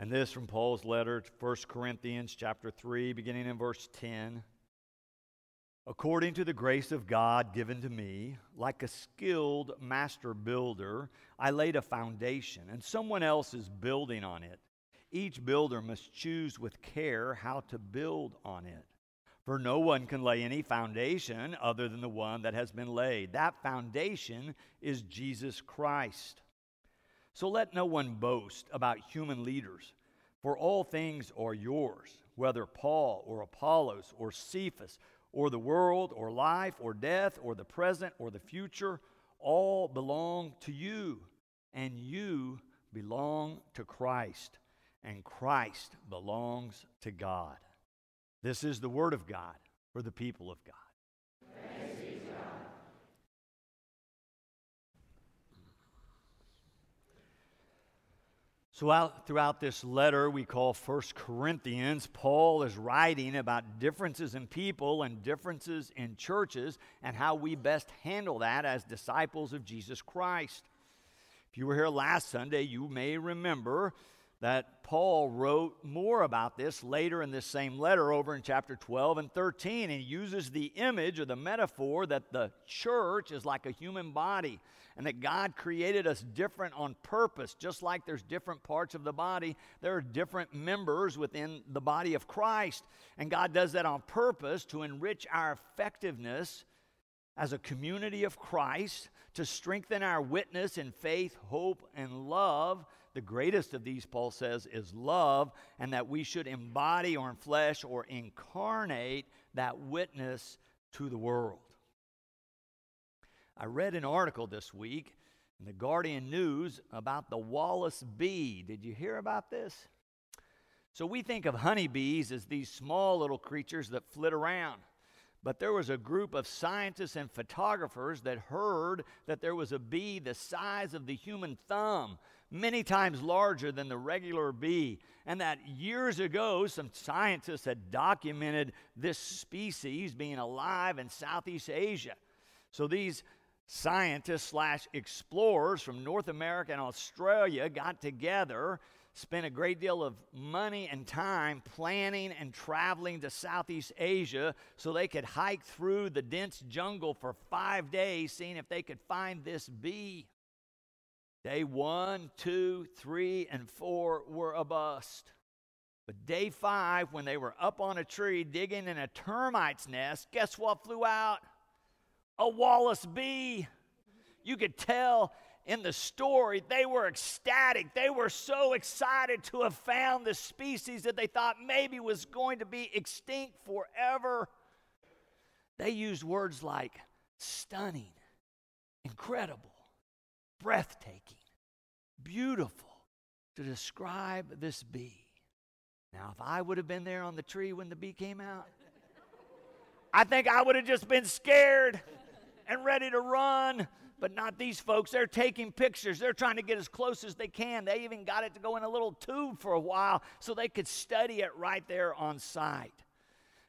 And this from Paul's letter to 1 Corinthians chapter 3 beginning in verse 10. According to the grace of God given to me, like a skilled master builder, I laid a foundation, and someone else is building on it. Each builder must choose with care how to build on it. For no one can lay any foundation other than the one that has been laid. That foundation is Jesus Christ. So let no one boast about human leaders, for all things are yours, whether Paul or Apollos or Cephas or the world or life or death or the present or the future, all belong to you, and you belong to Christ, and Christ belongs to God. This is the Word of God for the people of God. So, out, throughout this letter we call First Corinthians, Paul is writing about differences in people and differences in churches and how we best handle that as disciples of Jesus Christ. If you were here last Sunday, you may remember that Paul wrote more about this later in this same letter over in chapter 12 and 13. And he uses the image or the metaphor that the church is like a human body and that God created us different on purpose. Just like there's different parts of the body, there are different members within the body of Christ. And God does that on purpose to enrich our effectiveness as a community of Christ, to strengthen our witness in faith, hope, and love the greatest of these, Paul says, is love, and that we should embody or in flesh or incarnate that witness to the world. I read an article this week in the Guardian News about the Wallace bee. Did you hear about this? So we think of honeybees as these small little creatures that flit around. But there was a group of scientists and photographers that heard that there was a bee the size of the human thumb many times larger than the regular bee, and that years ago some scientists had documented this species being alive in Southeast Asia. So these scientists slash explorers from North America and Australia got together, spent a great deal of money and time planning and traveling to Southeast Asia so they could hike through the dense jungle for five days, seeing if they could find this bee. Day one, two, three, and four were a bust. But day five, when they were up on a tree digging in a termite's nest, guess what flew out? A Wallace bee. You could tell in the story they were ecstatic. They were so excited to have found the species that they thought maybe was going to be extinct forever. They used words like stunning, incredible, breathtaking, beautiful to describe this bee. Now, if I would have been there on the tree when the bee came out, I think I would have just been scared and ready to run. But not these folks. They're taking pictures. They're trying to get as close as they can. They even got it to go in a little tube for a while so they could study it right there on site.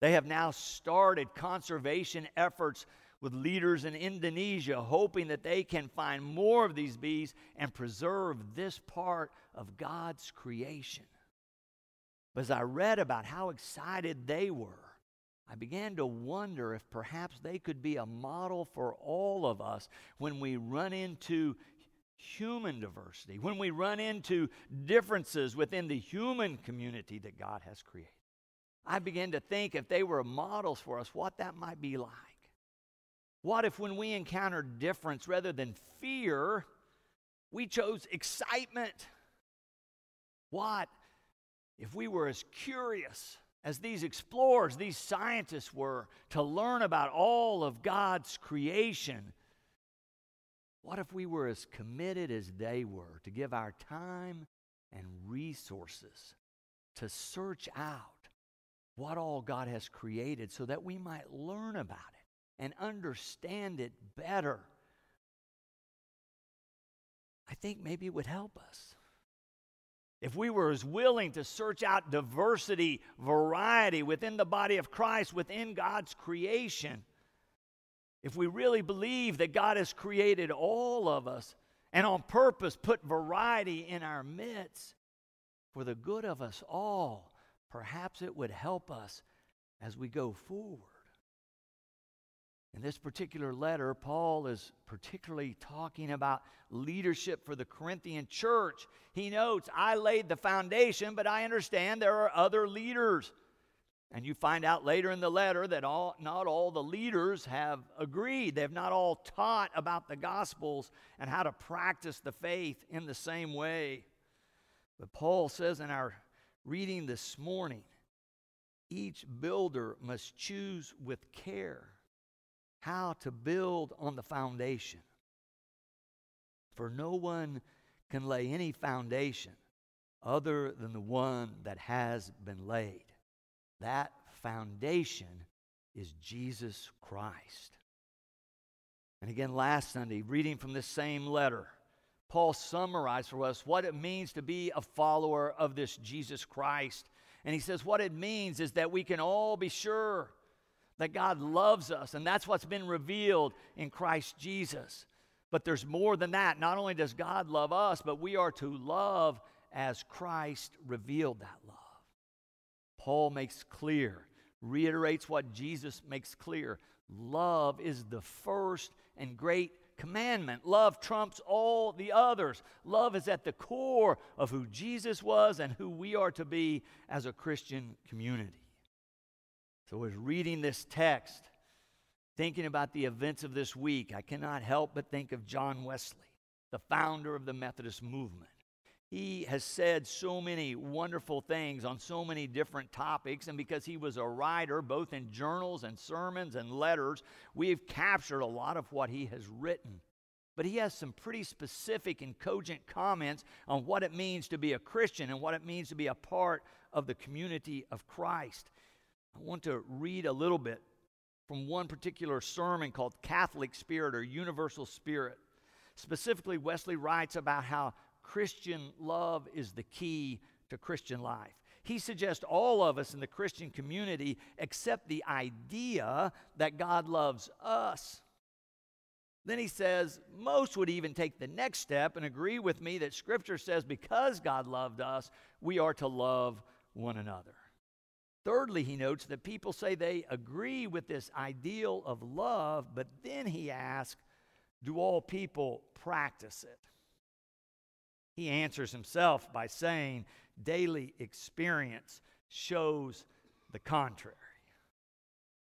They have now started conservation efforts with leaders in Indonesia, hoping that they can find more of these bees and preserve this part of God's creation. But as I read about how excited they were, I began to wonder if perhaps they could be a model for all of us when we run into human diversity, when we run into differences within the human community that God has created. I began to think if they were models for us, what that might be like. What if, when we encounter difference rather than fear, we chose excitement? What if we were as curious as these explorers, these scientists were, to learn about all of God's creation? What if we were as committed as they were to give our time and resources to search out what all God has created so that we might learn about it? And understand it better, I think maybe it would help us. If we were as willing to search out diversity, variety within the body of Christ, within God's creation, if we really believe that God has created all of us and on purpose put variety in our midst, for the good of us all. Perhaps it would help us as we go forward. In this particular letter, Paul is particularly talking about leadership for the Corinthian church. He notes, I laid the foundation, but I understand there are other leaders. And you find out later in the letter that all, not all the leaders have agreed. They've not all taught about the Gospels and how to practice the faith in the same way. But Paul says in our reading this morning each builder must choose with care how to build on the foundation. For no one can lay any foundation other than the one that has been laid. That foundation is Jesus Christ. And again, last Sunday, reading from this same letter, Paul summarized for us what it means to be a follower of this Jesus Christ. And he says, what it means is that we can all be sure that God loves us, and that's what's been revealed in Christ Jesus. But there's more than that. Not only does God love us, but we are to love as Christ revealed that love. Paul makes clear, reiterates what Jesus makes clear. Love is the first and great commandment. Love trumps all the others. Love is at the core of who Jesus was and who we are to be as a Christian community. So, as reading this text, thinking about the events of this week, I cannot help but think of John Wesley, the founder of the Methodist movement. He has said so many wonderful things on so many different topics, and because he was a writer, both in journals and sermons and letters, we have captured a lot of what he has written. But he has some pretty specific and cogent comments on what it means to be a Christian and what it means to be a part of the community of Christ. I want to read a little bit from one particular sermon called Catholic Spirit or Universal Spirit. Specifically, Wesley writes about how Christian love is the key to Christian life. He suggests all of us in the Christian community accept the idea that God loves us. Then he says, most would even take the next step and agree with me that Scripture says because God loved us, we are to love one another. Thirdly, he notes that people say they agree with this ideal of love, but then he asks, do all people practice it? He answers himself by saying, daily experience shows the contrary.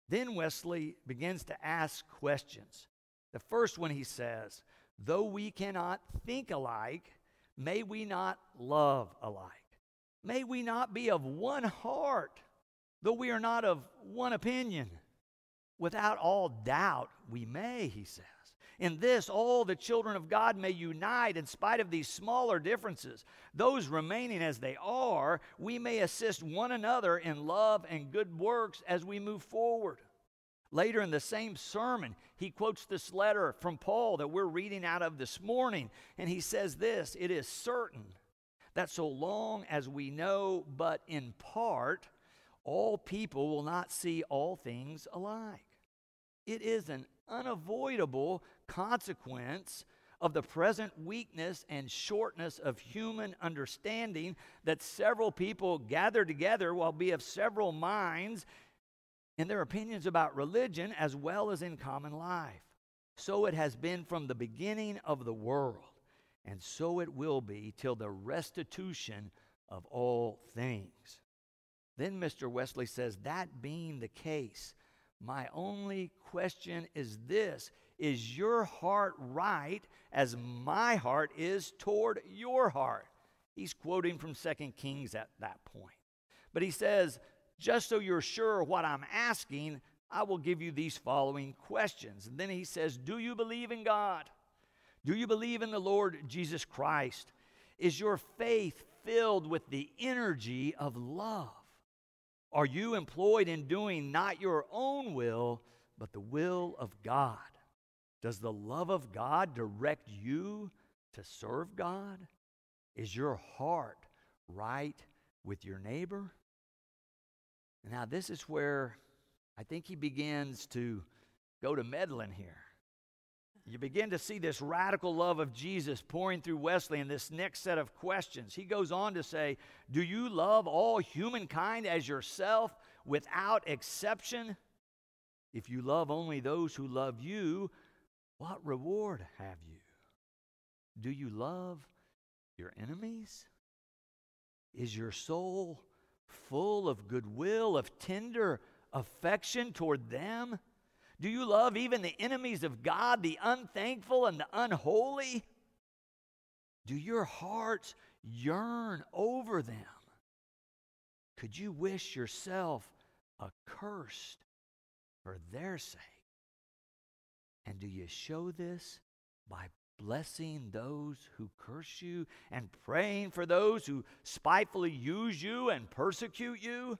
Then Wesley begins to ask questions. The first one he says, Though we cannot think alike, may we not love alike? May we not be of one heart, though we are not of one opinion? Without all doubt, we may, he says. In this, all the children of God may unite in spite of these smaller differences. Those remaining as they are, we may assist one another in love and good works as we move forward. Later in the same sermon, he quotes this letter from Paul that we're reading out of this morning, and he says this It is certain that so long as we know but in part, all people will not see all things alike. It is an unavoidable consequence of the present weakness and shortness of human understanding that several people gather together while be of several minds in their opinions about religion as well as in common life. So it has been from the beginning of the world, and so it will be till the restitution of all things. Then Mr. Wesley says, That being the case, my only question is this Is your heart right as my heart is toward your heart? He's quoting from Second Kings at that point. But he says, Just so you're sure what I'm asking, I will give you these following questions. And then he says, Do you believe in God? Do you believe in the Lord Jesus Christ? Is your faith filled with the energy of love? Are you employed in doing not your own will, but the will of God? Does the love of God direct you to serve God? Is your heart right with your neighbor? Now, this is where I think he begins to go to meddling here. You begin to see this radical love of Jesus pouring through Wesley in this next set of questions. He goes on to say, Do you love all humankind as yourself without exception? If you love only those who love you, what reward have you? Do you love your enemies? Is your soul full of goodwill, of tender affection toward them? Do you love even the enemies of God, the unthankful and the unholy? Do your hearts yearn over them? Could you wish yourself accursed for their sake? And do you show this by blessing those who curse you and praying for those who spitefully use you and persecute you?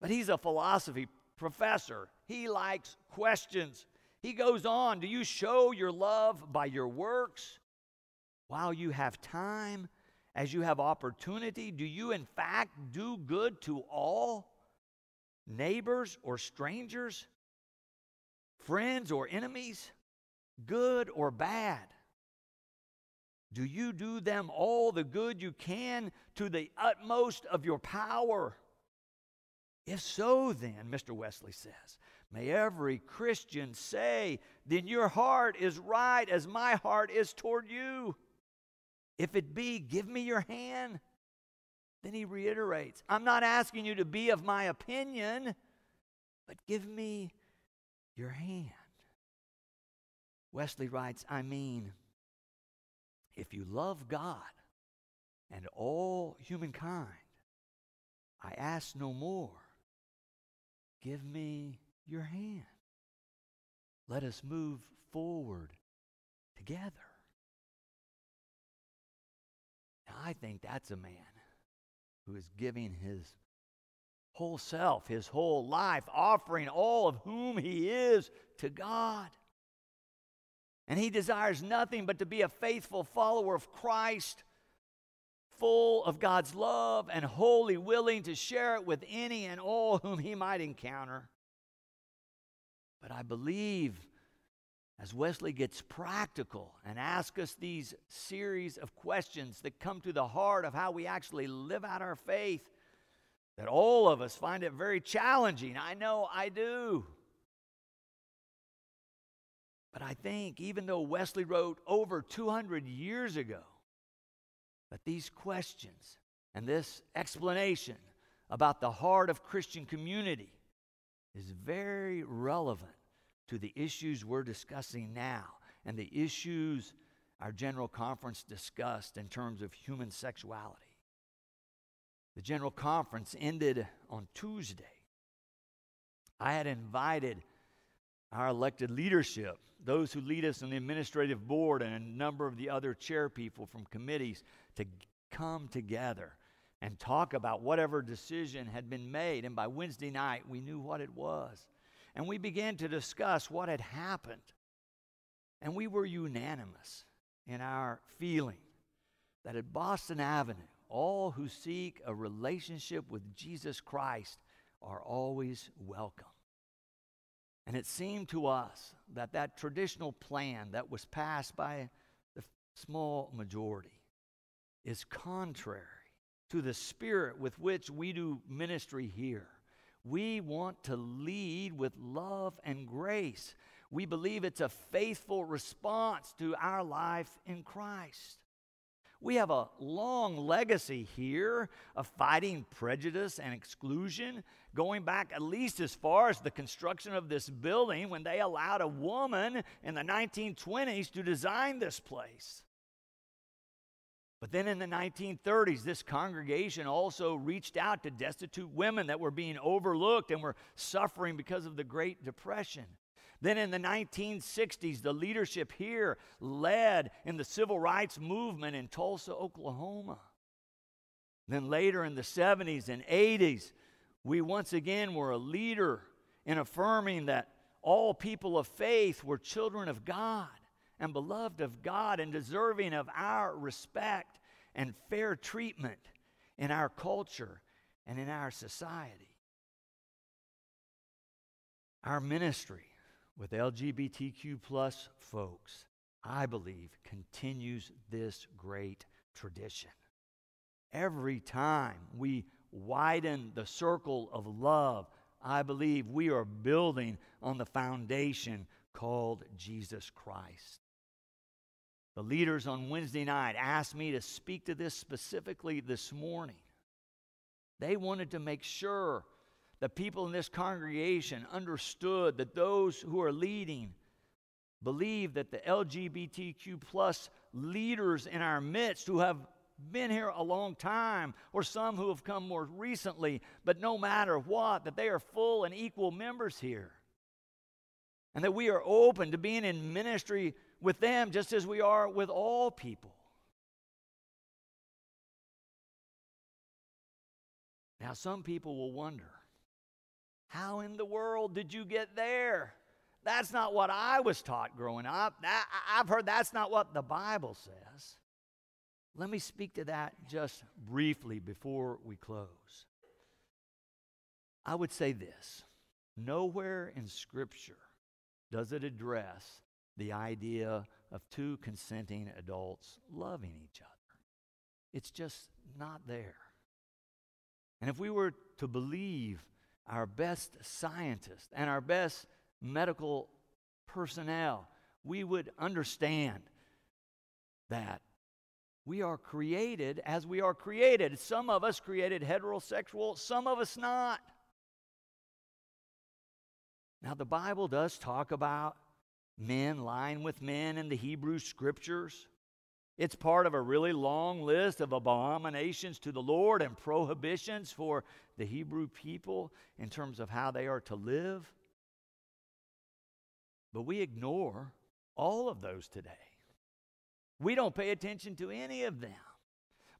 But he's a philosophy professor. He likes questions. He goes on Do you show your love by your works while you have time? As you have opportunity, do you in fact do good to all? Neighbors or strangers? Friends or enemies? Good or bad? Do you do them all the good you can to the utmost of your power? If so, then, Mr. Wesley says, may every Christian say, then your heart is right as my heart is toward you. If it be, give me your hand. Then he reiterates, I'm not asking you to be of my opinion, but give me your hand. Wesley writes, I mean, if you love God and all humankind, I ask no more Give me your hand. Let us move forward together. Now, I think that's a man who is giving his whole self, his whole life, offering all of whom he is to God. And he desires nothing but to be a faithful follower of Christ full of God's love and wholly willing to share it with any and all whom he might encounter. But I believe as Wesley gets practical and asks us these series of questions that come to the heart of how we actually live out our faith, that all of us find it very challenging. I know I do. But I think even though Wesley wrote over 200 years ago, that these questions and this explanation about the heart of Christian community is very relevant to the issues we're discussing now and the issues our General Conference discussed in terms of human sexuality. The General Conference ended on Tuesday. I had invited our elected leadership, those who lead us on the administrative board, and a number of the other chair people from committees to come together and talk about whatever decision had been made. And by Wednesday night, we knew what it was. And we began to discuss what had happened. And we were unanimous in our feeling that at Boston Avenue, all who seek a relationship with Jesus Christ are always welcome. And it seemed to us that that traditional plan that was passed by the small majority is contrary to the spirit with which we do ministry here. We want to lead with love and grace. We believe it's a faithful response to our life in Christ. We have a long legacy here of fighting prejudice and exclusion, going back at least as far as the construction of this building when they allowed a woman in the 1920s to design this place. But then in the 1930s, this congregation also reached out to destitute women that were being overlooked and were suffering because of the Great Depression. Then in the 1960s, the leadership here led in the civil rights movement in Tulsa, Oklahoma. Then later in the 70s and 80s, we once again were a leader in affirming that all people of faith were children of God and beloved of God and deserving of our respect and fair treatment in our culture and in our society. Our ministry with LGBTQ plus folks, I believe, continues this great tradition. Every time we widen the circle of love, I believe we are building on the foundation called Jesus Christ. The leaders on Wednesday night asked me to speak to this specifically this morning. They wanted to make sure the people in this congregation understood that those who are leading believe that the LGBTQ plus leaders in our midst who have been here a long time or some who have come more recently, but no matter what, that they are full and equal members here. And that we are open to being in ministry with them just as we are with all people. Now, some people will wonder how in the world did you get there? That's not what I was taught growing up. I've heard that's not what the Bible says. Let me speak to that just briefly before we close. I would say this nowhere in Scripture does it address the idea of two consenting adults loving each other. It's just not there. And if we were to believe our best scientists and our best medical personnel, we would understand that we are created as we are created. Some of us created heterosexual, some of us not. Now, the Bible does talk about men lying with men in the Hebrew scriptures. It's part of a really long list of abominations to the Lord and prohibitions for the Hebrew people in terms of how they are to live. But we ignore all of those today. We don't pay attention to any of them.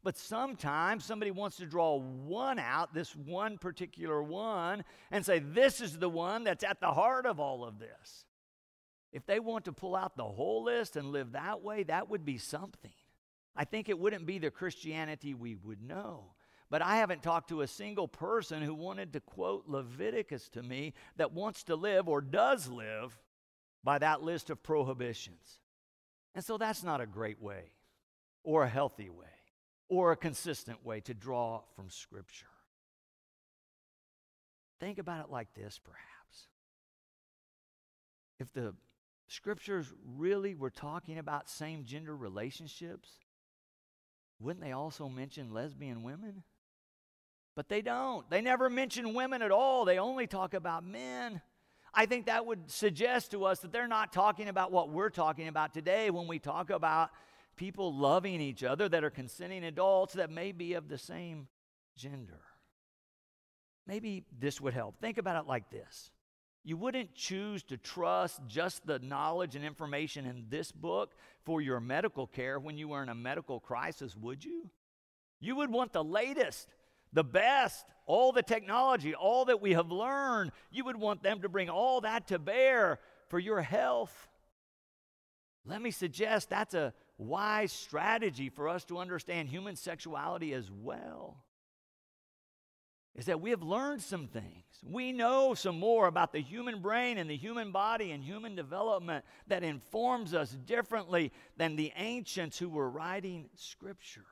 But sometimes somebody wants to draw one out, this one particular one, and say, this is the one that's at the heart of all of this. If they want to pull out the whole list and live that way, that would be something. I think it wouldn't be the Christianity we would know. But I haven't talked to a single person who wanted to quote Leviticus to me that wants to live or does live by that list of prohibitions. And so that's not a great way or a healthy way or a consistent way to draw from Scripture. Think about it like this, perhaps. If the scriptures really were talking about same gender relationships, wouldn't they also mention lesbian women? But they don't. They never mention women at all. They only talk about men. I think that would suggest to us that they're not talking about what we're talking about today when we talk about people loving each other that are consenting adults that may be of the same gender. Maybe this would help. Think about it like this you wouldn't choose to trust just the knowledge and information in this book for your medical care when you were in a medical crisis, would you? You would want the latest, the best, all the technology, all that we have learned. You would want them to bring all that to bear for your health. Let me suggest that's a wise strategy for us to understand human sexuality as well is that we have learned some things. We know some more about the human brain and the human body and human development that informs us differently than the ancients who were writing Scripture.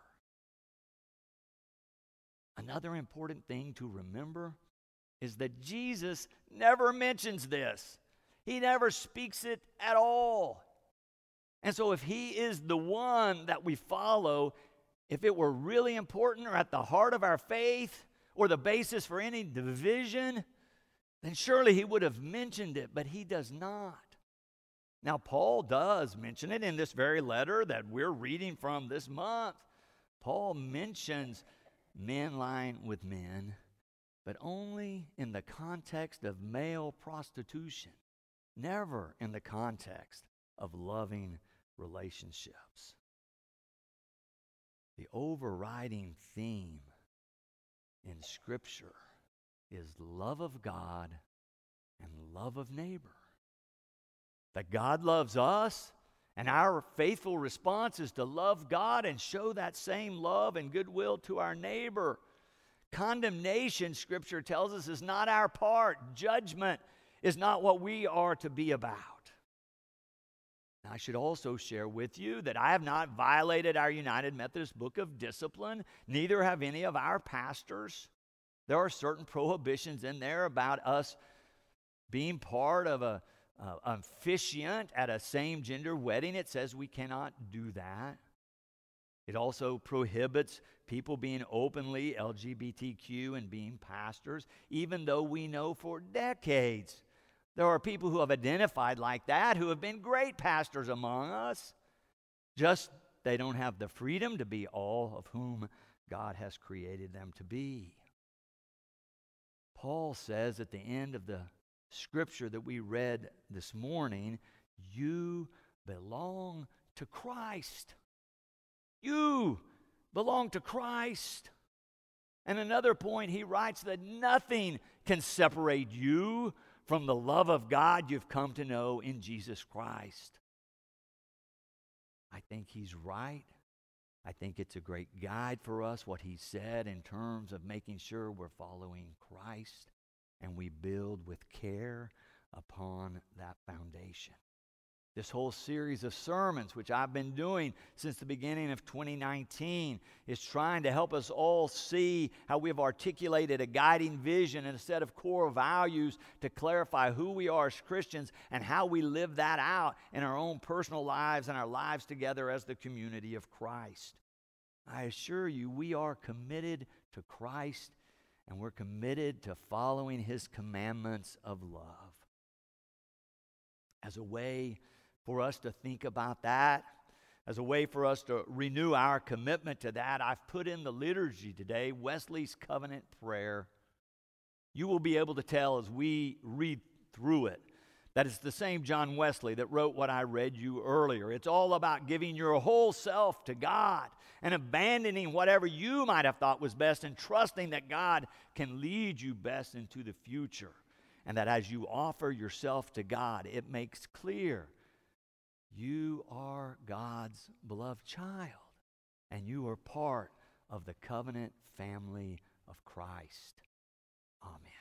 Another important thing to remember is that Jesus never mentions this, He never speaks it at all. And so, if He is the one that we follow, if it were really important or at the heart of our faith, or the basis for any division, then surely he would have mentioned it, but he does not. Now, Paul does mention it in this very letter that we're reading from this month. Paul mentions men lying with men, but only in the context of male prostitution, never in the context of loving relationships. The overriding theme in Scripture is love of God and love of neighbor. That God loves us, and our faithful response is to love God and show that same love and goodwill to our neighbor. Condemnation, Scripture tells us, is not our part. Judgment is not what we are to be about. I should also share with you that I have not violated our United Methodist Book of Discipline, neither have any of our pastors. There are certain prohibitions in there about us being part of a uh, officiant at a same gender wedding. It says we cannot do that. It also prohibits people being openly LGBTQ and being pastors, even though we know for decades there are people who have identified like that who have been great pastors among us. Just they don't have the freedom to be all of whom God has created them to be. Paul says at the end of the scripture that we read this morning, you belong to Christ. You belong to Christ. And another point, he writes that nothing can separate you from the love of God you've come to know in Jesus Christ. I think he's right. I think it's a great guide for us, what he said in terms of making sure we're following Christ and we build with care upon that foundation. This whole series of sermons, which I've been doing since the beginning of 2019, is trying to help us all see how we've articulated a guiding vision and a set of core values to clarify who we are as Christians and how we live that out in our own personal lives and our lives together as the community of Christ. I assure you, we are committed to Christ and we're committed to following his commandments of love. As a way for us to think about that, as a way for us to renew our commitment to that, I've put in the liturgy today Wesley's covenant prayer. You will be able to tell as we read through it that it's the same John Wesley that wrote what I read you earlier. It's all about giving your whole self to God and abandoning whatever you might have thought was best and trusting that God can lead you best into the future. And that as you offer yourself to God, it makes clear you are God's beloved child and you are part of the covenant family of Christ. Amen.